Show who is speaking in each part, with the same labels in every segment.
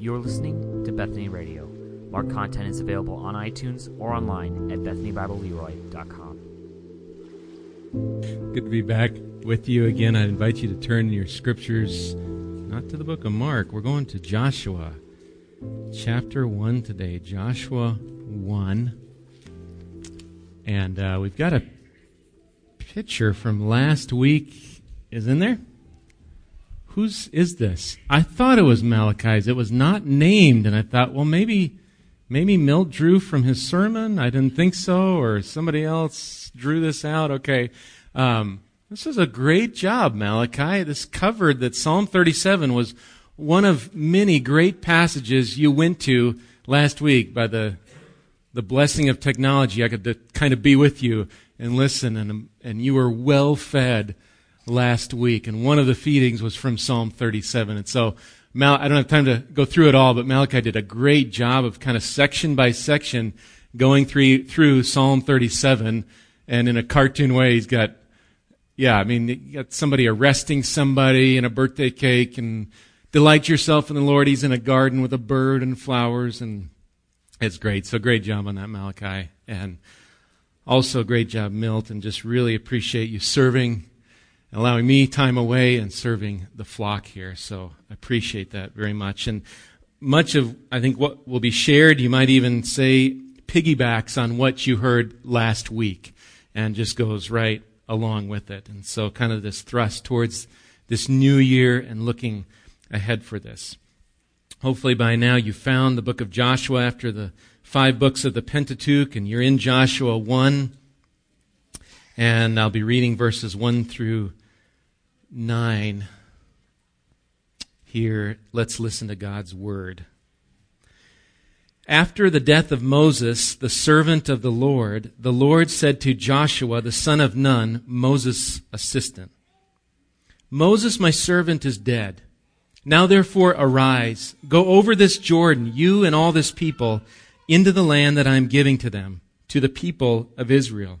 Speaker 1: You're listening to Bethany Radio. More content is available on iTunes or online at BethanyBibleLeroy.com.
Speaker 2: Good to be back with you again. I invite you to turn your scriptures not to the book of Mark. We're going to Joshua chapter 1 today. Joshua 1. And uh, we've got a picture from last week. Is in there? Whose is this? I thought it was Malachi's. It was not named, and I thought, well, maybe, maybe Milt drew from his sermon. I didn't think so, or somebody else drew this out. Okay, um, this is a great job, Malachi. This covered that Psalm 37 was one of many great passages you went to last week by the the blessing of technology. I could kind of be with you and listen, and and you were well fed last week, and one of the feedings was from Psalm 37. And so, Mal, I don't have time to go through it all, but Malachi did a great job of kind of section by section going through, through Psalm 37. And in a cartoon way, he's got, yeah, I mean, you got somebody arresting somebody and a birthday cake and delight yourself in the Lord. He's in a garden with a bird and flowers and it's great. So great job on that, Malachi. And also great job, Milt, and just really appreciate you serving allowing me time away and serving the flock here. So I appreciate that very much. And much of, I think, what will be shared, you might even say, piggybacks on what you heard last week and just goes right along with it. And so, kind of this thrust towards this new year and looking ahead for this. Hopefully, by now, you found the book of Joshua after the five books of the Pentateuch, and you're in Joshua 1. And I'll be reading verses 1 through 9. Here, let's listen to God's word. After the death of Moses, the servant of the Lord, the Lord said to Joshua, the son of Nun, Moses' assistant, Moses, my servant, is dead. Now therefore arise, go over this Jordan, you and all this people, into the land that I am giving to them, to the people of Israel.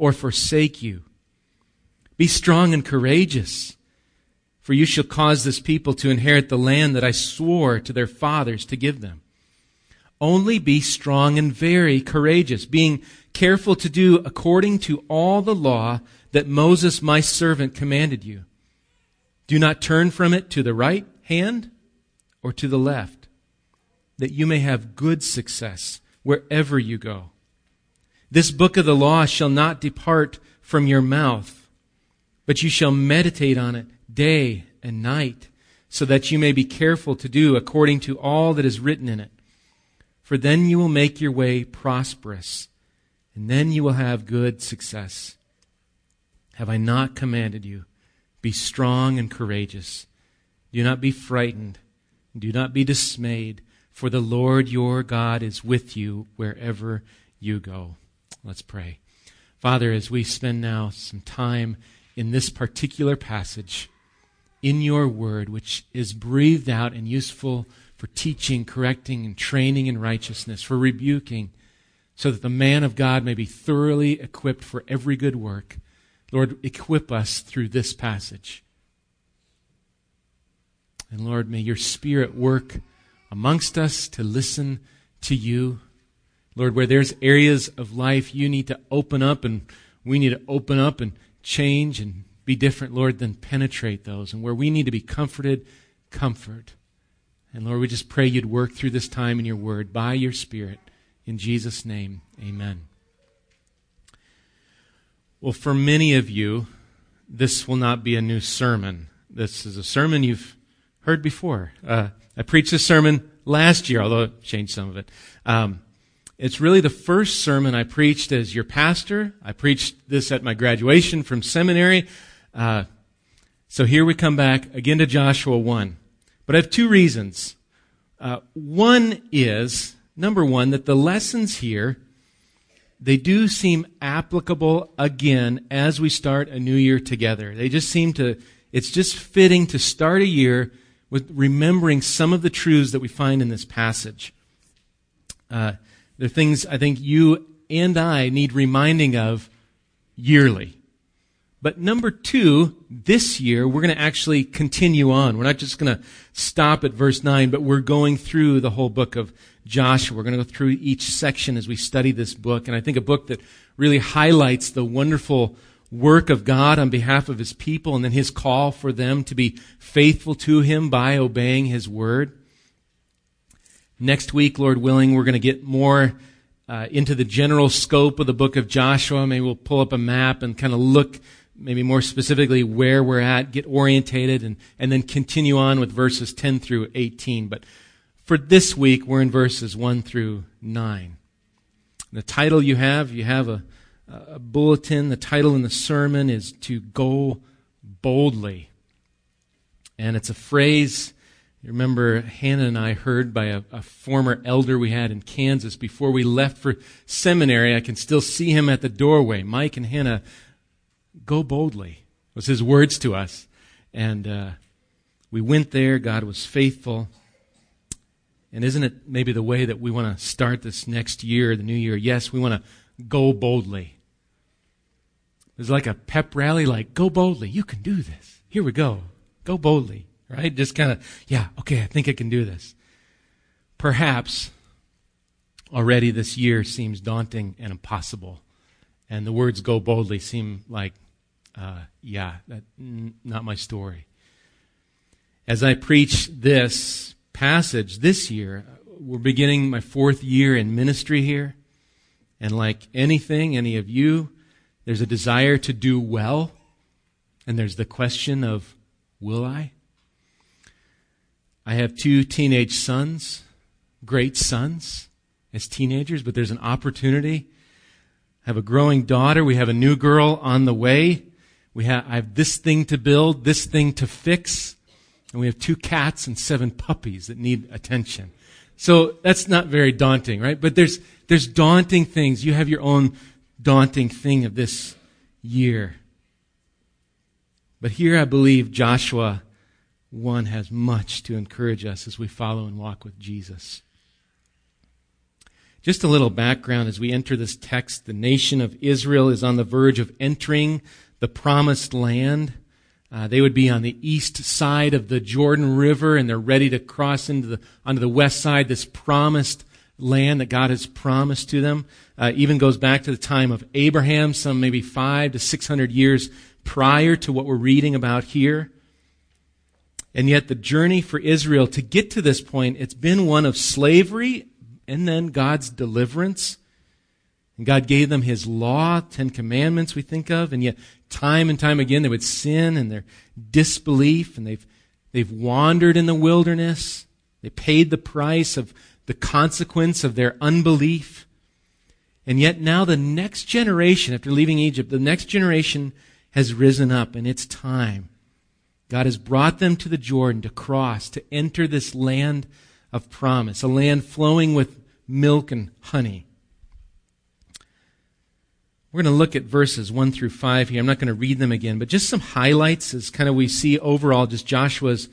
Speaker 2: or forsake you. Be strong and courageous, for you shall cause this people to inherit the land that I swore to their fathers to give them. Only be strong and very courageous, being careful to do according to all the law that Moses my servant commanded you. Do not turn from it to the right hand or to the left, that you may have good success wherever you go. This book of the law shall not depart from your mouth but you shall meditate on it day and night, so that you may be careful to do according to all that is written in it. For then you will make your way prosperous, and then you will have good success. Have I not commanded you? Be strong and courageous. Do not be frightened. Do not be dismayed, for the Lord your God is with you wherever you go. Let's pray. Father, as we spend now some time in this particular passage in your word, which is breathed out and useful for teaching, correcting, and training in righteousness, for rebuking, so that the man of God may be thoroughly equipped for every good work. Lord, equip us through this passage. And Lord, may your Spirit work amongst us to listen to you. Lord, where there's areas of life you need to open up and we need to open up and change and be different, Lord, then penetrate those. And where we need to be comforted, comfort. And Lord, we just pray you'd work through this time in your word by your Spirit. In Jesus' name, amen. Well, for many of you, this will not be a new sermon. This is a sermon you've heard before. Uh, I preached this sermon last year, although I changed some of it. Um, it's really the first sermon I preached as your pastor. I preached this at my graduation from seminary. Uh, so here we come back again to Joshua 1. But I have two reasons Uh, one is, number one, that the lessons here, they do seem applicable again as we start a new year together. They just seem to, it's just fitting to start a year with remembering some of the truths that we find in this passage. Uh, they're things I think you and I need reminding of yearly. But number two, this year, we're going to actually continue on. We're not just going to stop at verse 9, but we're going through the whole book of Joshua. We're going to go through each section as we study this book. And I think a book that really highlights the wonderful work of God on behalf of his people and then his call for them to be faithful to him by obeying his word. Next week, Lord willing, we're going to get more uh, into the general scope of the book of Joshua. Maybe we'll pull up a map and kind of look maybe more specifically where we're at, get orientated, and, and then continue on with verses 10 through 18. But for this week, we're in verses 1 through 9. The title you have, you have a, a bulletin. The title in the sermon is To Go Boldly. And it's a phrase you remember Hannah and I heard by a, a, former elder we had in Kansas before we left for seminary. I can still see him at the doorway. Mike and Hannah Go boldly was his words to us. And uh, we went there. God was faithful. And isn't it maybe the way that we want to start this next year, the new year? Yes, we want to go boldly. There's like a pep rally, like, go boldly. You can do this. Here we go. Go boldly, right? Just kind of, yeah, okay, I think I can do this. Perhaps already this year seems daunting and impossible. And the words go boldly seem like uh, yeah, that, n- not my story. As I preach this passage this year, we're beginning my fourth year in ministry here. And like anything, any of you, there's a desire to do well. And there's the question of, will I? I have two teenage sons, great sons as teenagers, but there's an opportunity. I have a growing daughter. We have a new girl on the way. We have, I have this thing to build, this thing to fix, and we have two cats and seven puppies that need attention. So that's not very daunting, right? But there's, there's daunting things. You have your own daunting thing of this year. But here I believe Joshua 1 has much to encourage us as we follow and walk with Jesus. Just a little background as we enter this text. The nation of Israel is on the verge of entering the promised land. Uh, they would be on the east side of the Jordan River, and they're ready to cross into the onto the west side. This promised land that God has promised to them uh, even goes back to the time of Abraham, some maybe five to six hundred years prior to what we're reading about here. And yet, the journey for Israel to get to this point, it's been one of slavery and then God's deliverance. And God gave them His law, Ten Commandments, we think of, and yet time and time again they would sin and their disbelief and they've, they've wandered in the wilderness. They paid the price of the consequence of their unbelief. And yet now the next generation, after leaving Egypt, the next generation has risen up and it's time. God has brought them to the Jordan to cross, to enter this land of promise, a land flowing with milk and honey. We're going to look at verses 1 through 5 here. I'm not going to read them again, but just some highlights as kind of we see overall just Joshua's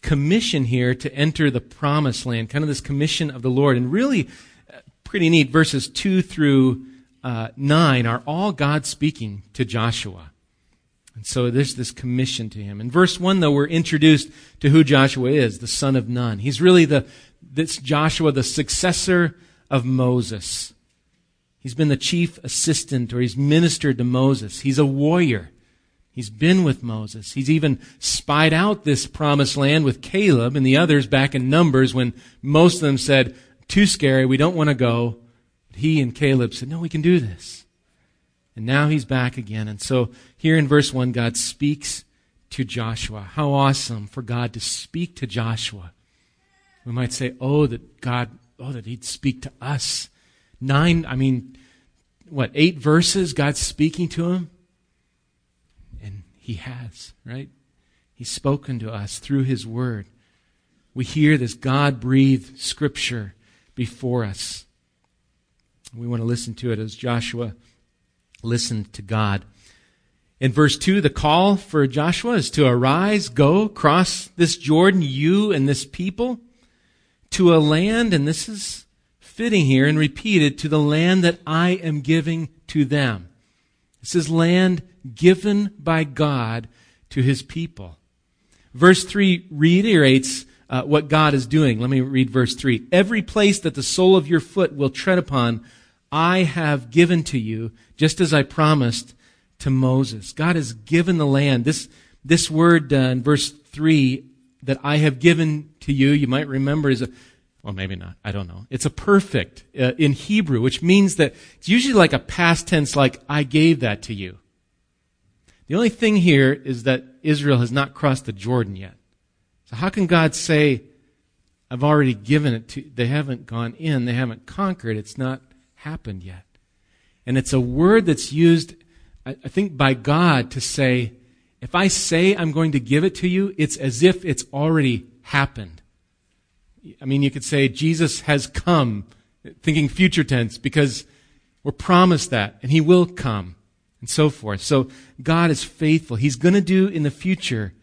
Speaker 2: commission here to enter the promised land, kind of this commission of the Lord. And really, uh, pretty neat, verses 2 through uh, 9 are all God speaking to Joshua. And so there's this commission to him. In verse 1, though, we're introduced to who Joshua is, the son of Nun. He's really the, this Joshua, the successor of Moses. He's been the chief assistant or he's ministered to Moses. He's a warrior. He's been with Moses. He's even spied out this promised land with Caleb and the others back in Numbers when most of them said, too scary, we don't want to go. He and Caleb said, no, we can do this. And now he's back again. And so here in verse 1, God speaks to Joshua. How awesome for God to speak to Joshua. We might say, oh, that God, oh, that he'd speak to us nine, I mean, what, eight verses, God's speaking to him? And he has, right? He's spoken to us through his word. we hear this God breathed scripture before us. We want to listen to it as Joshua listened to God. In verse 2, the call for Joshua is to arise, go, cross this Jordan, you and this people, to a land, and this is fitting here and repeated, to the land that I am giving to them. This is land given by God to his people. Verse 3 reiterates uh, what God is doing. Let me read verse 3. Every place that the sole of your foot will tread upon, I have given to you, just as I promised to Moses. God has given the land. This, this word uh, in verse 3 that I have given to you, you might remember is a, well, maybe not. I don't know. It's a perfect uh, in Hebrew, which means that it's usually like a past tense, like I gave that to you. The only thing here is that Israel has not crossed the Jordan yet. So how can God say, I've already given it to, they haven't gone in, they haven't conquered, it's not happened yet. And it's a word that's used, I, think, by God to say, if I say I'm going to give it to you, it's as if it's already happened. I mean, you could say Jesus has come, thinking future tense, because we're promised that, and he will come and so forth. So God is faithful. He's going to do in the future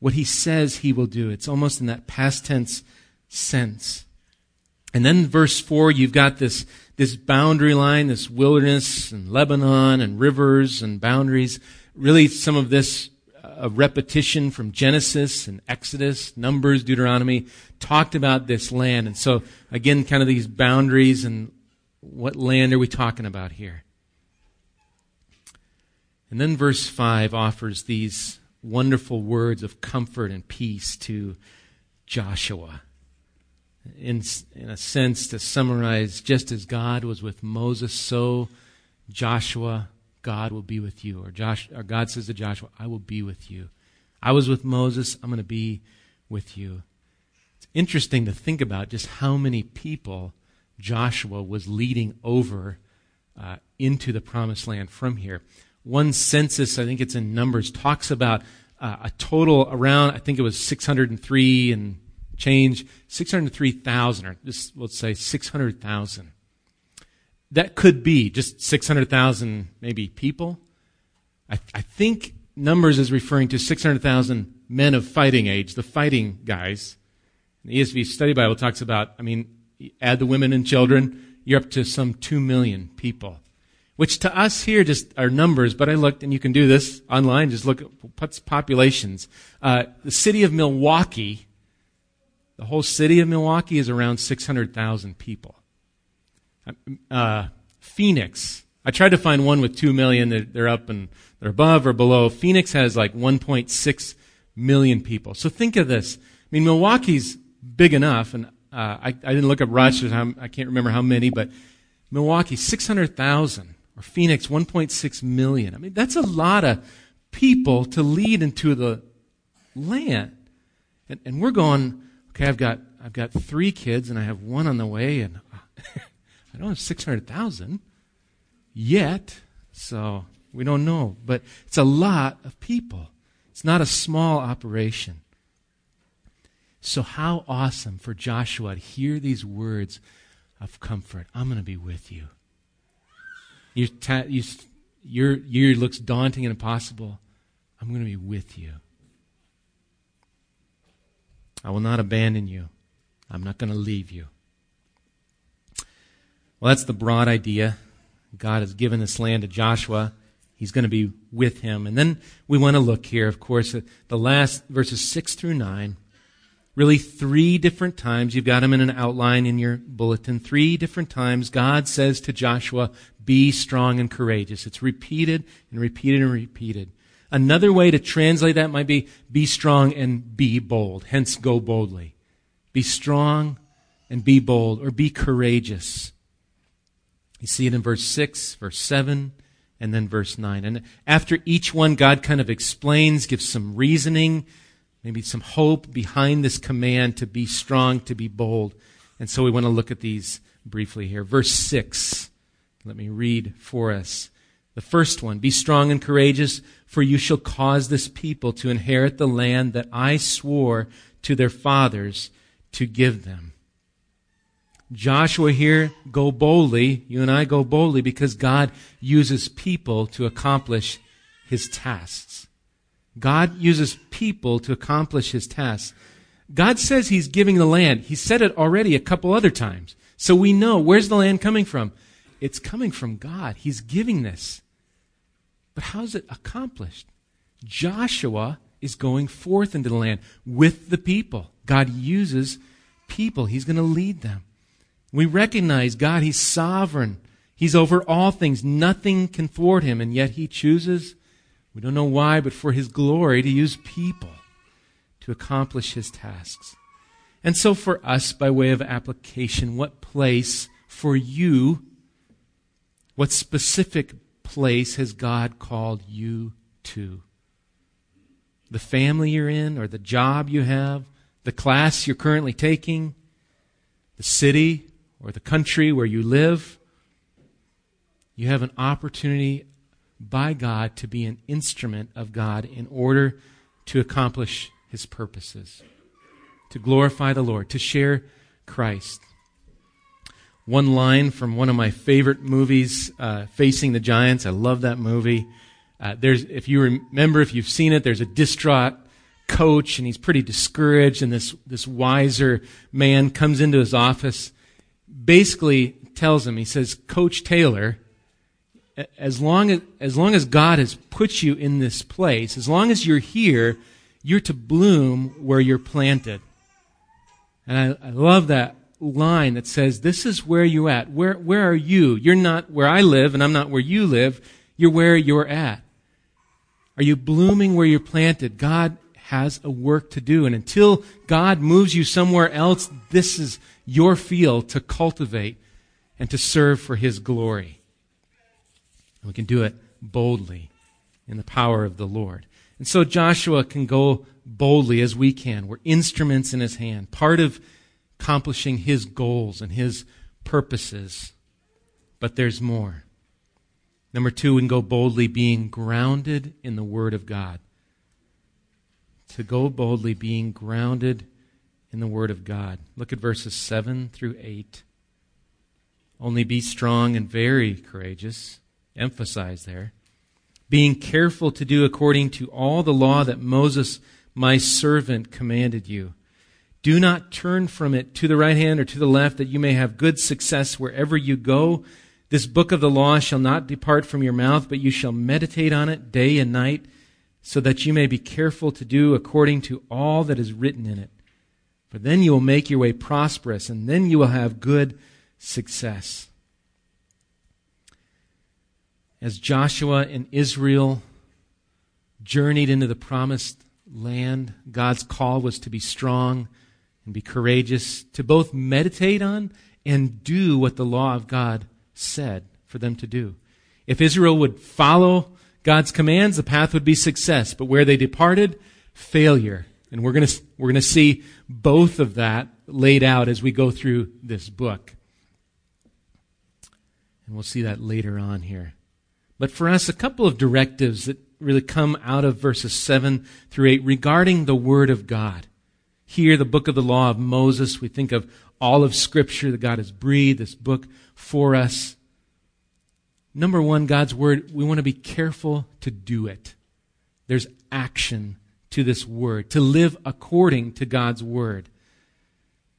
Speaker 2: what he says he will do. It's almost in that past tense sense. And then verse 4, you've got this, this boundary line, this wilderness and Lebanon and rivers and boundaries. Really some of this uh, a repetition from Genesis and Exodus, Numbers, Deuteronomy, talked about this land. And so, again, kind of these boundaries and what land are we talking about here? And then verse 5 offers these wonderful words of comfort and peace to Joshua. In, in a sense, to summarize, just as God was with Moses, so Joshua, God will be with you. Or, Josh, or God says to Joshua, I will be with you. I was with Moses, I'm going to be with you. It's interesting to think about just how many people Joshua was leading over uh, into the promised land from here one census, I think it's in Numbers, talks about uh, a total around, I think it was 603 and change, 603,000, or just let's say 600,000. That could be just 600,000 maybe people. I, I think Numbers is referring to 600,000 men of fighting age, the fighting guys. The ESV Study Bible talks about, I mean, add the women and children, you're up to some 2 million people which to us here just are numbers, but I looked, and you can do this online, just look at populations. Uh, the city of Milwaukee, the whole city of Milwaukee is around 600,000 people. Uh, Phoenix, I tried to find one with 2 million, they're, they're up and they're above or below. Phoenix has like 1.6 million people. So think of this. I mean, Milwaukee's big enough, and uh, I, I, didn't look up Rochester, I can't remember how many, but Milwaukee, 600,000 or Phoenix 1.6 million. I mean, that's a lot of people to lead into the land. And, and we're going, okay, I've got, I've got three kids and I have one on the way and I don't have 600,000 yet. So we don't know. But it's a lot of people. It's not a small operation. So, how awesome for Joshua to hear these words of comfort. I'm going to be with you. Your, ta- you, your year looks daunting and impossible. I'm going to be with you. I will not abandon you. I'm not going to leave you. Well, that's the broad idea. God has given this land to Joshua. He's going to be with him. And then we want to look here, of course, at the last verses 6 through 9 really three different times. You've got them in an outline in your bulletin. Three different times God says to Joshua, be strong and courageous. It's repeated and repeated and repeated. Another way to translate that might be be strong and be bold. Hence, go boldly. Be strong and be bold or be courageous. You see it in verse 6, verse 7, and then verse 9. And after each one, God kind of explains, gives some reasoning, maybe some hope behind this command to be strong, to be bold. And so we want to look at these briefly here. Verse 6. Let me read for us. The first one Be strong and courageous, for you shall cause this people to inherit the land that I swore to their fathers to give them. Joshua here, go boldly. You and I go boldly because God uses people to accomplish his tasks. God uses people to accomplish his tasks. God says he's giving the land. He said it already a couple other times. So we know where's the land coming from? It's coming from God. He's giving this. But how's it accomplished? Joshua is going forth into the land with the people. God uses people. He's going to lead them. We recognize God, He's sovereign. He's over all things. Nothing can thwart Him, and yet He chooses, we don't know why, but for His glory, to use people to accomplish His tasks. And so for us, by way of application, what place for you, what specific place has God called you to? The family you're in, or the job you have, the class you're currently taking, the city or the country where you live, you have an opportunity by God to be an instrument of God in order to accomplish his purposes, to glorify the Lord, to share Christ. One line from one of my favorite movies, uh, Facing the Giants. I love that movie. Uh, there's, if you remember, if you've seen it, there's a distraught coach and he's pretty discouraged and this, this wiser man comes into his office basically tells him, he says, Coach Taylor, as long as, as long as God has put you in this place, as long as you're here, you're to bloom where you're planted. And I, I love that line that says, This is where you're at. Where, where are you? You're not where I live, and I'm not where you live. You're where you're at. Are you blooming where you're planted? God has a work to do. And until God moves you somewhere else, this is your field to cultivate and to serve for His glory. And we can do it boldly in the power of the Lord. And so Joshua can go boldly as we can. We're instruments in His hand, part of accomplishing His goals and His purposes. But there's more. Number two, can go boldly being grounded in the Word of God to go boldly, being grounded in the Word of God. Look at verses 7 through 8. Only be strong and very courageous. Emphasize there. Being careful to do according to all the law that Moses, my servant, commanded you. Do not turn from it to the right hand or to the left, that you may have good success wherever you go. This book of the law shall not depart from your mouth, but you shall meditate on it day and night so that you may be careful to do according to all that is written in it. For then you will make your way prosperous, and then you will have good success. As Joshua and Israel journeyed into the promised land, God's call was to be strong and be courageous, to both meditate on and do what the law of God said for them to do. If Israel would follow God's commands, the path would be success. But where they departed, failure. And we're going to, we're going to see both of that laid out as we go through this book. And we'll see that later on here. But for us, a couple of directives that really come out of verses 7 through 8 regarding the Word of God. Here, the book of the law of Moses, we think of all of Scripture that God has breathed, this book for us. Number one, God's word, we want to be careful to do it. There's action to this word, to live according to God's word.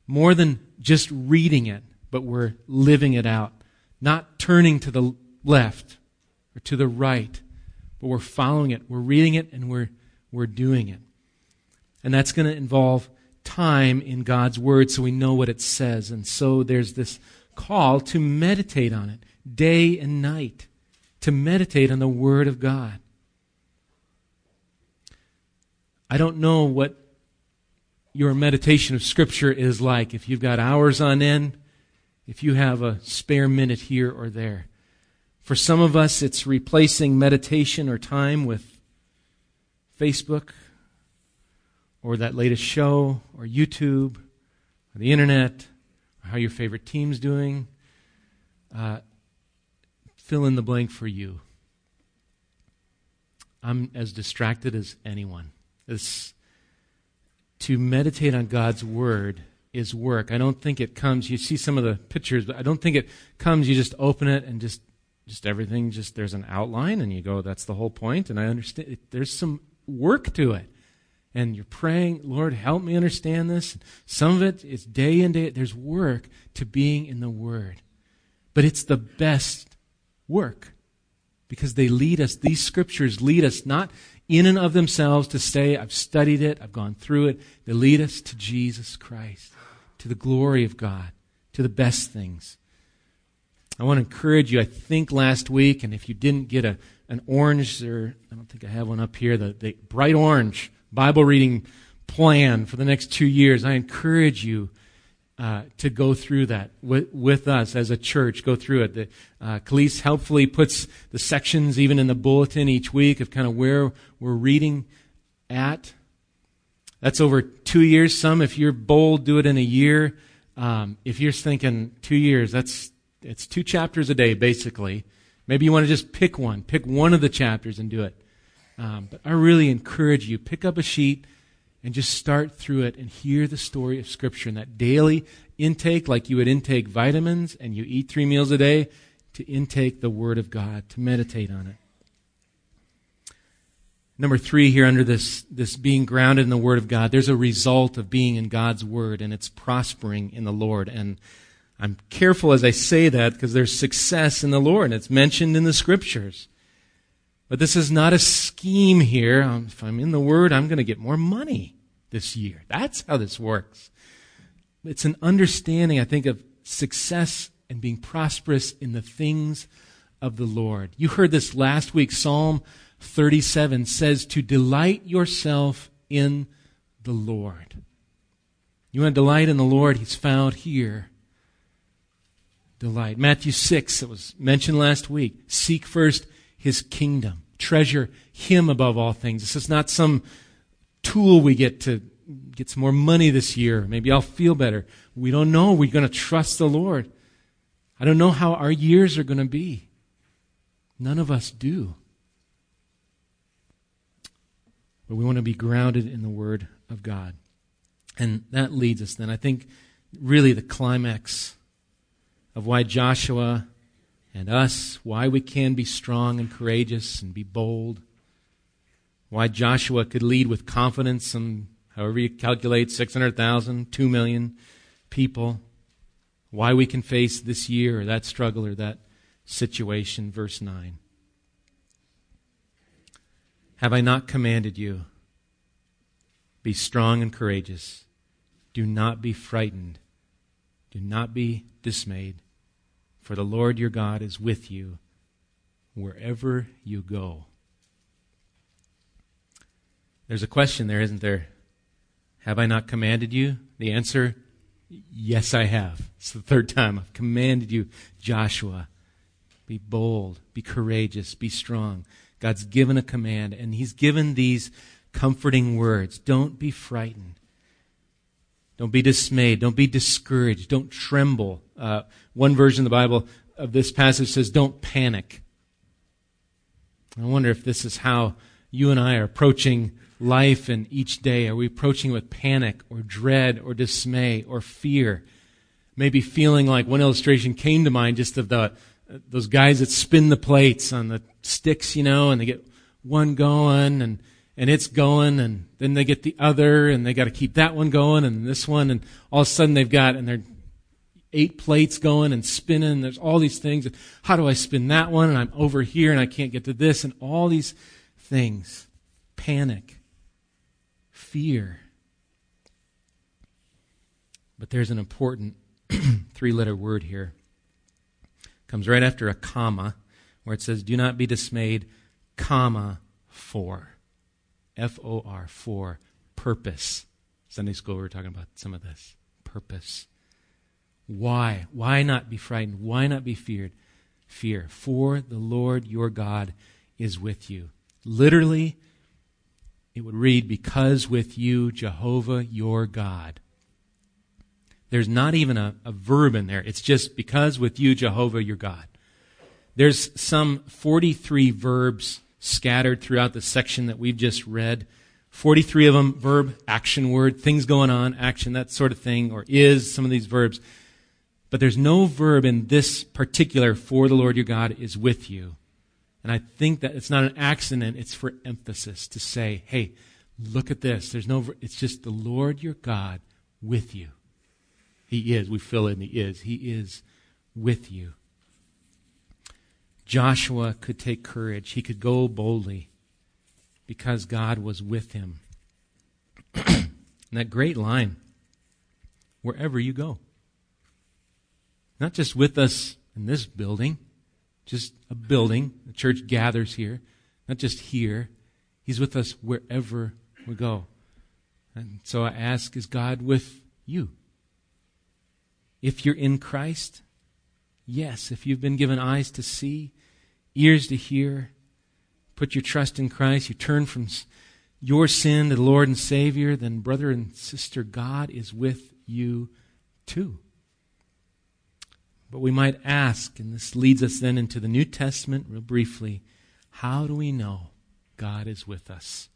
Speaker 2: More than just reading it, but we're living it out. Not turning to the left or to the right, but we're following it. We're reading it and we're, we're doing it. And that's going to involve time in God's word so we know what it says. And so there's this call to meditate on it day and night to meditate on the Word of God. I don't know what your meditation of Scripture is like. If you've got hours on end, if you have a spare minute here or there. For some of us, it's replacing meditation or time with Facebook or that latest show or YouTube or the internet or how your favorite team's doing. Uh, fill in the blank for you. I'm as distracted as anyone. It's, to meditate on God's Word is work. I don't think it comes, you see some of the pictures, but I don't think it comes, you just open it and just, just everything, just there's an outline and you go, that's the whole point. And I understand, there's some work to it. And you're praying, Lord, help me understand this. Some of it is day in, day There's work to being in the Word. But it's the best work because they lead us, these scriptures lead us not in and of themselves to say, I've studied it, I've gone through it. They lead us to Jesus Christ, to the glory of God, to the best things. I want to encourage you. I think last week, and if you didn't get a, an orange, or I don't think I have one up here, the, the bright orange Bible reading plan for the next two years, I encourage you uh, to go through that with, with, us as a church. Go through it. The, uh, Khalees helpfully puts the sections even in the bulletin each week of kind of where we're reading at. That's over two years. Some, if you're bold, do it in a year. Um, if you're thinking two years, that's it's two chapters a day basically. Maybe you want to just pick one, pick one of the chapters and do it. Um, but I really encourage you pick up a sheet and just start through it and hear the story of Scripture and that daily intake, like you would intake vitamins and you eat three meals a day, to intake the Word of God, to meditate on it. Number three, here under this, this being grounded in the Word of God, there's a result of being in God's Word, and it's prospering in the Lord. And I'm careful as I say that because there's success in the Lord, and it's mentioned in the Scriptures. But this is not a scheme here. Um, if I'm in the Word, I'm going to get more money this year. That's how this works. It's an understanding, I think, of success and being prosperous in the things of the Lord. You heard this last week. Psalm 37 says to delight yourself in the Lord. You want to delight in the Lord? He's found here. Delight. Matthew 6, that was mentioned last week. Seek first his kingdom. Treasure him above all things. This is not some tool we get to get some more money this year. Maybe I'll feel better. We don't know. We're going to trust the Lord. I don't know how our years are going to be. None of us do. But we want to be grounded in the Word of God. And that leads us then, I think, really the climax of why Joshua and us, why we can be strong and courageous and be bold, why Joshua could lead with confidence and however you calculate 600,000, 2 million people, why we can face this year or that struggle or that situation. Verse 9. Have I not commanded you? Be strong and courageous. Do not be frightened. Do not be dismayed. For the Lord your God is with you wherever you go. There's a question there, isn't there? Have I not commanded you? The answer, yes, I have. It's the third time I've commanded you, Joshua. Be bold, be courageous, be strong. God's given a command, and He's given these comforting words. Don't be frightened. Don't be dismayed. Don't be discouraged. Don't tremble. Uh, one version of the Bible of this passage says, don't panic. I wonder if this is how you and I are approaching life and each day. Are we approaching with panic or dread or dismay or fear? Maybe feeling like one illustration came to mind just of the, those guys that spin the plates on the sticks, you know, and they get one going and and it's going and then they get the other and they got to keep that one going and this one and all of a sudden they've got and they're eight plates going and spinning and there's all these things and how do i spin that one and i'm over here and i can't get to this and all these things. Panic. Fear. But there's an important three letter word here. Comes right after a comma where it says do not be dismayed comma for F O R, for purpose. Sunday school, we were talking about some of this. Purpose. Why? Why not be frightened? Why not be feared? Fear. For the Lord your God is with you. Literally, it would read, Because with you, Jehovah your God. There's not even a, a verb in there. It's just because with you, Jehovah your God. There's some 43 verbs scattered throughout the section that we've just read. 43 of them, verb, action word, things going on, action, that sort of thing, or is, some of these verbs. But there's no verb in this particular, for the Lord your God is with you. And I think that it's not an accident, it's for emphasis to say, hey, look at this. There's no, it's just the Lord your God with you. He is. We fill in the is. He is with you. Joshua could take courage. He could go boldly because God was with him. that great line wherever you go. Not just with us in this building, just a building. The church gathers here, not just here. He's with us wherever we go. And so I ask, is God with you? If you're in Christ, yes. If you've been given eyes to see, ears to hear, put your trust in Christ, you turn from your sin to the Lord and Savior, then, brother and sister, God is with you too. But we might ask, and this leads us then into the New Testament, real briefly, how do we know God is with us?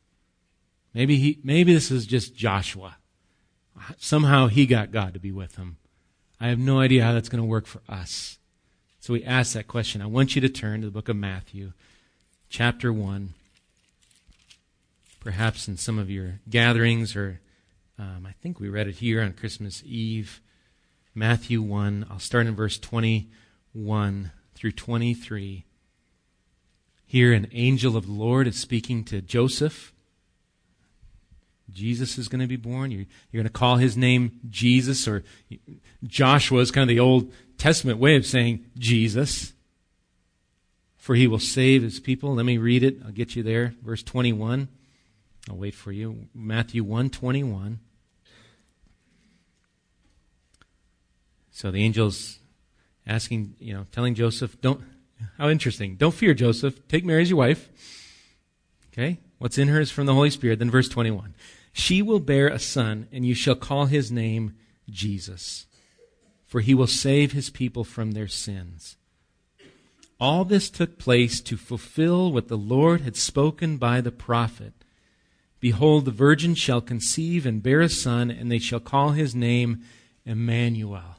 Speaker 2: Maybe, he, maybe this is just Joshua. Somehow he got God to be with him. I have no idea how that's going to work for us. So we ask that question. I want you to turn to the book of Matthew, chapter 1. Perhaps in some of your gatherings, or um, I think we read it here on Christmas Eve. Matthew 1. I'll start in verse 21 through 23. Here, an angel of the Lord is speaking to Joseph Jesus is going to be born. You're, you're going to call his name Jesus, or Joshua is kind of the Old Testament way of saying Jesus. For he will save his people. Let me read it. I'll get you there. Verse 21. I'll wait for you. Matthew 1 21. So the angel's asking, you know, telling Joseph, don't, how interesting. Don't fear, Joseph. Take Mary as your wife. Okay? What's in her is from the Holy Spirit. Then verse 21. She will bear a son, and you shall call his name Jesus, for he will save his people from their sins. All this took place to fulfill what the Lord had spoken by the prophet. Behold, the virgin shall conceive and bear a son, and they shall call his name Emmanuel,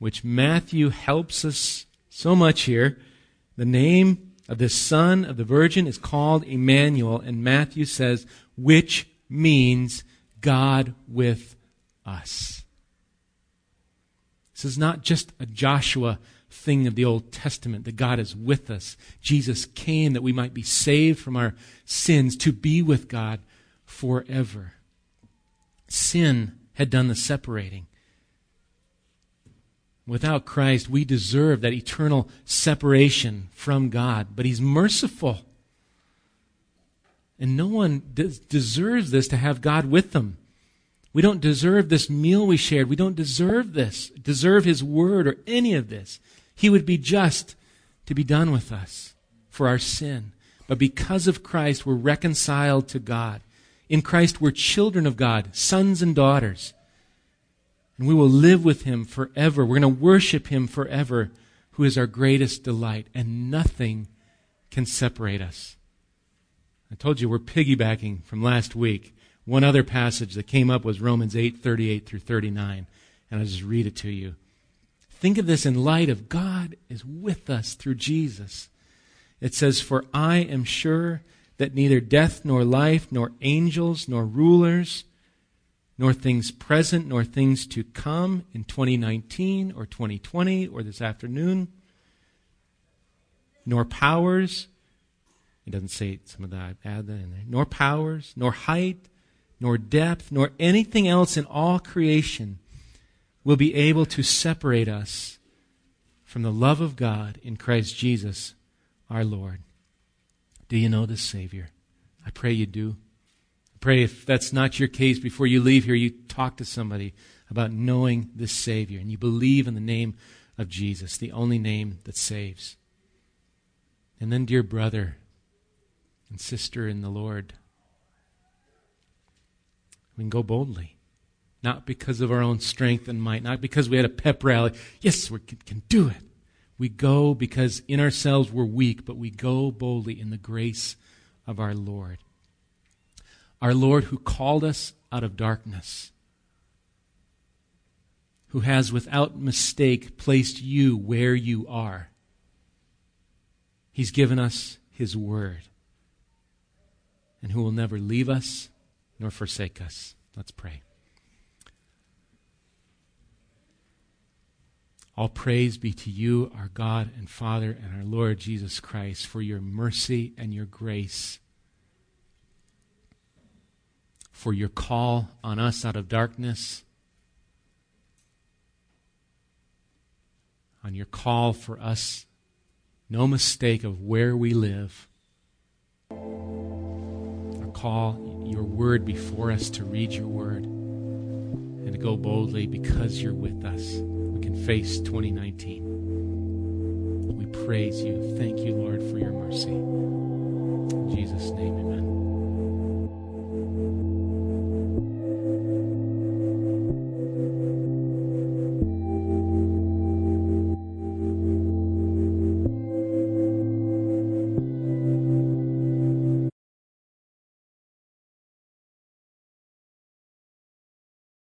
Speaker 2: which Matthew helps us so much here. The name of the son of the virgin is called Emmanuel, and Matthew says, which means God with us. This is not just a Joshua thing of the Old Testament that God is with us. Jesus came that we might be saved from our sins to be with God forever. Sin had done the separating. Without Christ, we deserve that eternal separation from God, but He's merciful. And no one des- deserves this to have God with them. We don't deserve this meal we shared. We don't deserve this, deserve His word or any of this. He would be just to be done with us for our sin. But because of Christ, we're reconciled to God. In Christ, we're children of God, sons and daughters. And we will live with Him forever. We're going to worship Him forever, who is our greatest delight. And nothing can separate us I told you we're piggybacking from last week. One other passage that came up was Romans 8, 38 through 39. And I'll just read it to you. Think of this in light of God is with us through Jesus. It says, For I am sure that neither death nor life, nor angels, nor rulers, nor things present, nor things to come in 2019 or 2020 or this afternoon, nor powers, it doesn't say some of that. Add that in there. Nor powers, nor height, nor depth, nor anything else in all creation will be able to separate us from the love of God in Christ Jesus our Lord. Do you know this Savior? I pray you do. I pray if that's not your case, before you leave here, you talk to somebody about knowing this Savior and you believe in the name of Jesus, the only name that saves. And then, dear brother, and sister in the Lord. We can go boldly. Not because of our own strength and might, not because we had a pep rally. Yes, we can, can do it. We go because in ourselves we're weak, but we go boldly in the grace of our Lord. Our Lord who called us out of darkness, who has without mistake placed you where you are. He's given us His Word, and who will never leave us nor forsake us. Let's pray. All praise be to you, our God and Father, and our Lord Jesus Christ, for your mercy and your grace, for your call on us out of darkness, on your call for us, no mistake of where we live, our call, your word before us to read your word and to go boldly because you're with us We can face 2019. We praise you. Thank you, Lord, for your mercy. In Jesus' name, amen.